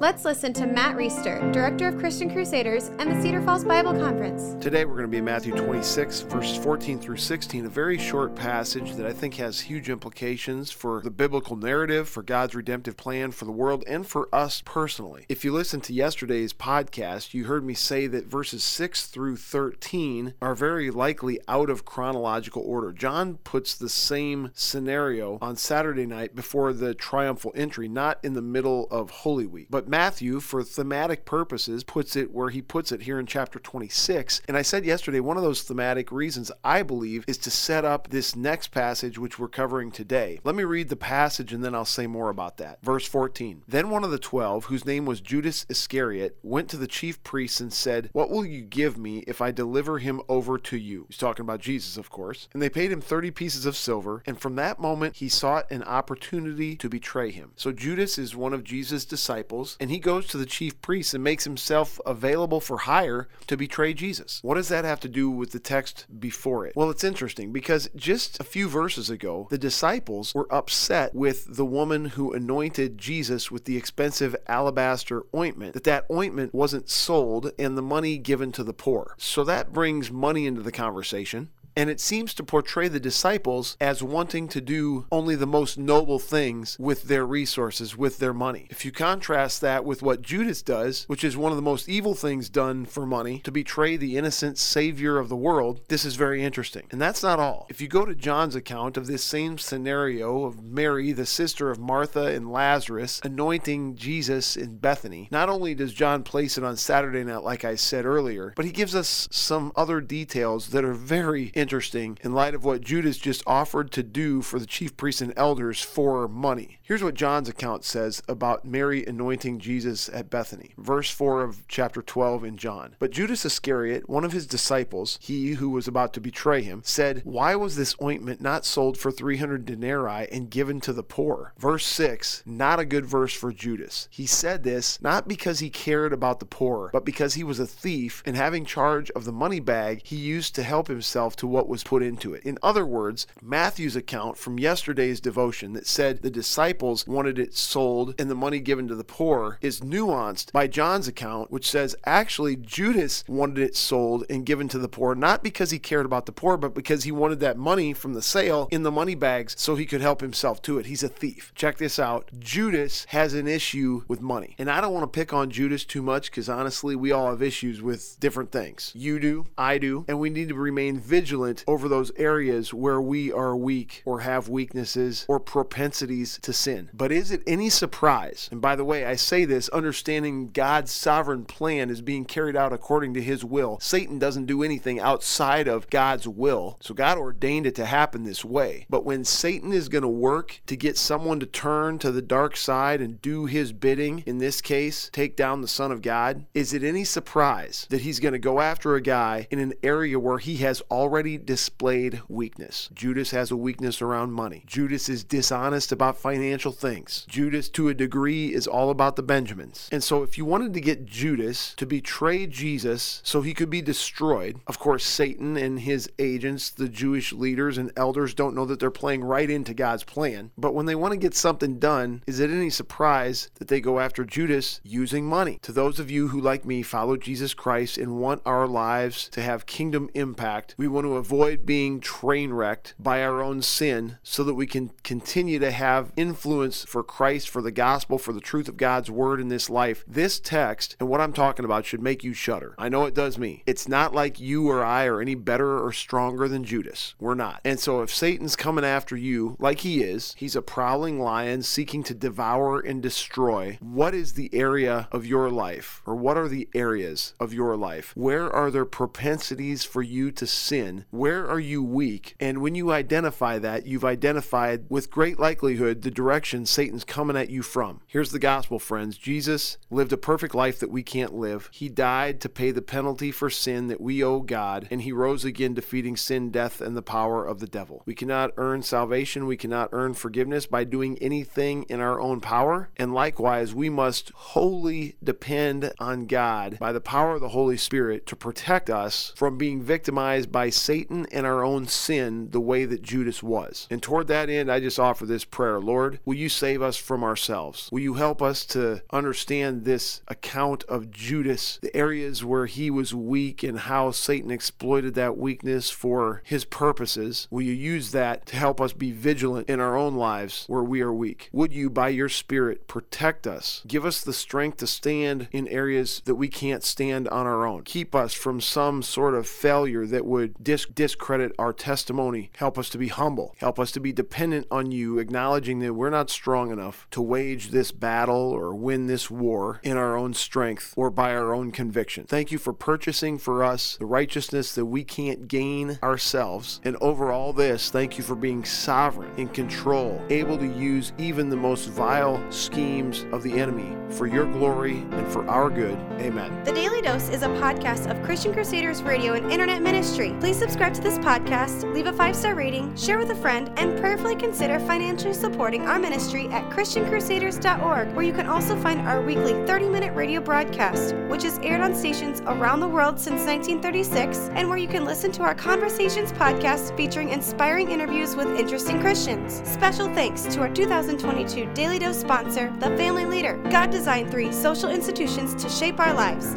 Let's listen to Matt Reisetter, Director of Christian Crusaders and the Cedar Falls Bible Conference. Today we're going to be in Matthew 26, verses 14 through 16, a very short passage that I think has huge implications for the biblical narrative, for God's redemptive plan for the world, and for us personally. If you listened to yesterday's podcast, you heard me say that verses 6 through 13 are very likely out of chronological order. John puts the same scenario on Saturday night before the triumphal entry, not in the middle of Holy Week. But Matthew, for thematic purposes, puts it where he puts it here in chapter 26. And I said yesterday, one of those thematic reasons I believe is to set up this next passage, which we're covering today. Let me read the passage and then I'll say more about that. Verse 14 Then one of the twelve, whose name was Judas Iscariot, went to the chief priests and said, What will you give me if I deliver him over to you? He's talking about Jesus, of course. And they paid him 30 pieces of silver. And from that moment, he sought an opportunity to betray him. So Judas is one of Jesus' disciples and he goes to the chief priests and makes himself available for hire to betray Jesus. What does that have to do with the text before it? Well, it's interesting because just a few verses ago, the disciples were upset with the woman who anointed Jesus with the expensive alabaster ointment, that that ointment wasn't sold and the money given to the poor. So that brings money into the conversation and it seems to portray the disciples as wanting to do only the most noble things with their resources, with their money. If you contrast that with what Judas does, which is one of the most evil things done for money, to betray the innocent Savior of the world, this is very interesting. And that's not all. If you go to John's account of this same scenario of Mary, the sister of Martha and Lazarus, anointing Jesus in Bethany, not only does John place it on Saturday night, like I said earlier, but he gives us some other details that are very interesting interesting in light of what Judas just offered to do for the chief priests and elders for money. Here's what John's account says about Mary anointing Jesus at Bethany. Verse 4 of chapter 12 in John. But Judas Iscariot, one of his disciples, he who was about to betray him, said, Why was this ointment not sold for 300 denarii and given to the poor? Verse 6, not a good verse for Judas. He said this not because he cared about the poor, but because he was a thief and having charge of the money bag he used to help himself to what was put into it. In other words, Matthew's account from yesterday's devotion that said the disciples wanted it sold and the money given to the poor is nuanced by John's account, which says actually Judas wanted it sold and given to the poor, not because he cared about the poor, but because he wanted that money from the sale in the money bags so he could help himself to it. He's a thief. Check this out Judas has an issue with money. And I don't want to pick on Judas too much because honestly, we all have issues with different things. You do, I do, and we need to remain vigilant vigilant over those areas where we are weak or have weaknesses or propensities to sin. But is it any surprise? And by the way, I say this understanding God's sovereign plan is being carried out according to his will. Satan doesn't do anything outside of God's will. So God ordained it to happen this way. But when Satan is going to work to get someone to turn to the dark side and do his bidding, in this case, take down the Son of God, is it any surprise that he's going to go after a guy in an area where he has already displayed weakness. Judas has a weakness around money. Judas is dishonest about financial things. Judas, to a degree, is all about the Benjamins. And so, if you wanted to get Judas to betray Jesus so he could be destroyed, of course, Satan and his agents, the Jewish leaders and elders, don't know that they're playing right into God's plan. But when they want to get something done, is it any surprise that they go after Judas using money? To those of you who, like me, follow Jesus Christ and want our lives to have kingdom impact, we want to avoid being train wrecked by our own sin so that we can continue to have influence for Christ, for the gospel, for the truth of God's word in this life. This text and what I'm talking about should make you shudder. I know it does me. It's not like you or I are any better or stronger than Judas. We're not. And so if Satan's coming after you, like he is, he's a prowling lion seeking to devour and destroy. What is the area of your life, or what are the areas of your life? Where are there propensities for you to sin Where are you weak? And when you identify that, you've identified with great likelihood the direction Satan's coming at you from. Here's the gospel, friends Jesus lived a perfect life that we can't live. He died to pay the penalty for sin that we owe God, and he rose again, defeating sin, death, and the power of the devil. We cannot earn salvation, we cannot earn forgiveness by doing anything in our own power, and likewise, we must wholly depend on God by the power of the Holy Spirit to protect us from being victimized by Satan and our own sin the way that Judas was. And toward that end, I just offer this prayer Lord, will you save us from ourselves? Will you help us to understand this account of Judas, the areas where he was weak and how Satan exploited that weakness for his purposes? Will you use that to help us be vigilant in our own lives where we are weak? Would you, by your Spirit, protect us? Give us the strength to stand in areas that we can't stand on our own. Keep us from some sort of failure that would dis- discredit our testimony. Help us to be humble. Help us to be dependent on you, acknowledging that we're not strong enough to wage this battle or win this war in our own strength or by our own conviction. Thank you for purchasing for us the righteousness that we can't gain ourselves. And over all this, thank you for being sovereign, in control, able to use even the most vile schemes of the enemy for your glory and for our good. Amen. The Daily Dose is a podcast of Christian Crusaders Radio and Internet Ministry. Please subscribe to this podcast, leave a five star rating, share with a friend, and prayerfully consider financially supporting our ministry at ChristianCrusaders.org, where you can also find our weekly 30 minute radio broadcast, which is aired on stations around the world since 1936, and where you can listen to our Conversations podcast featuring inspiring interviews with interesting Christians. Special thanks to our 2022 Daily Dose sponsor, The Family Leader. God designed three social institutions to shape our lives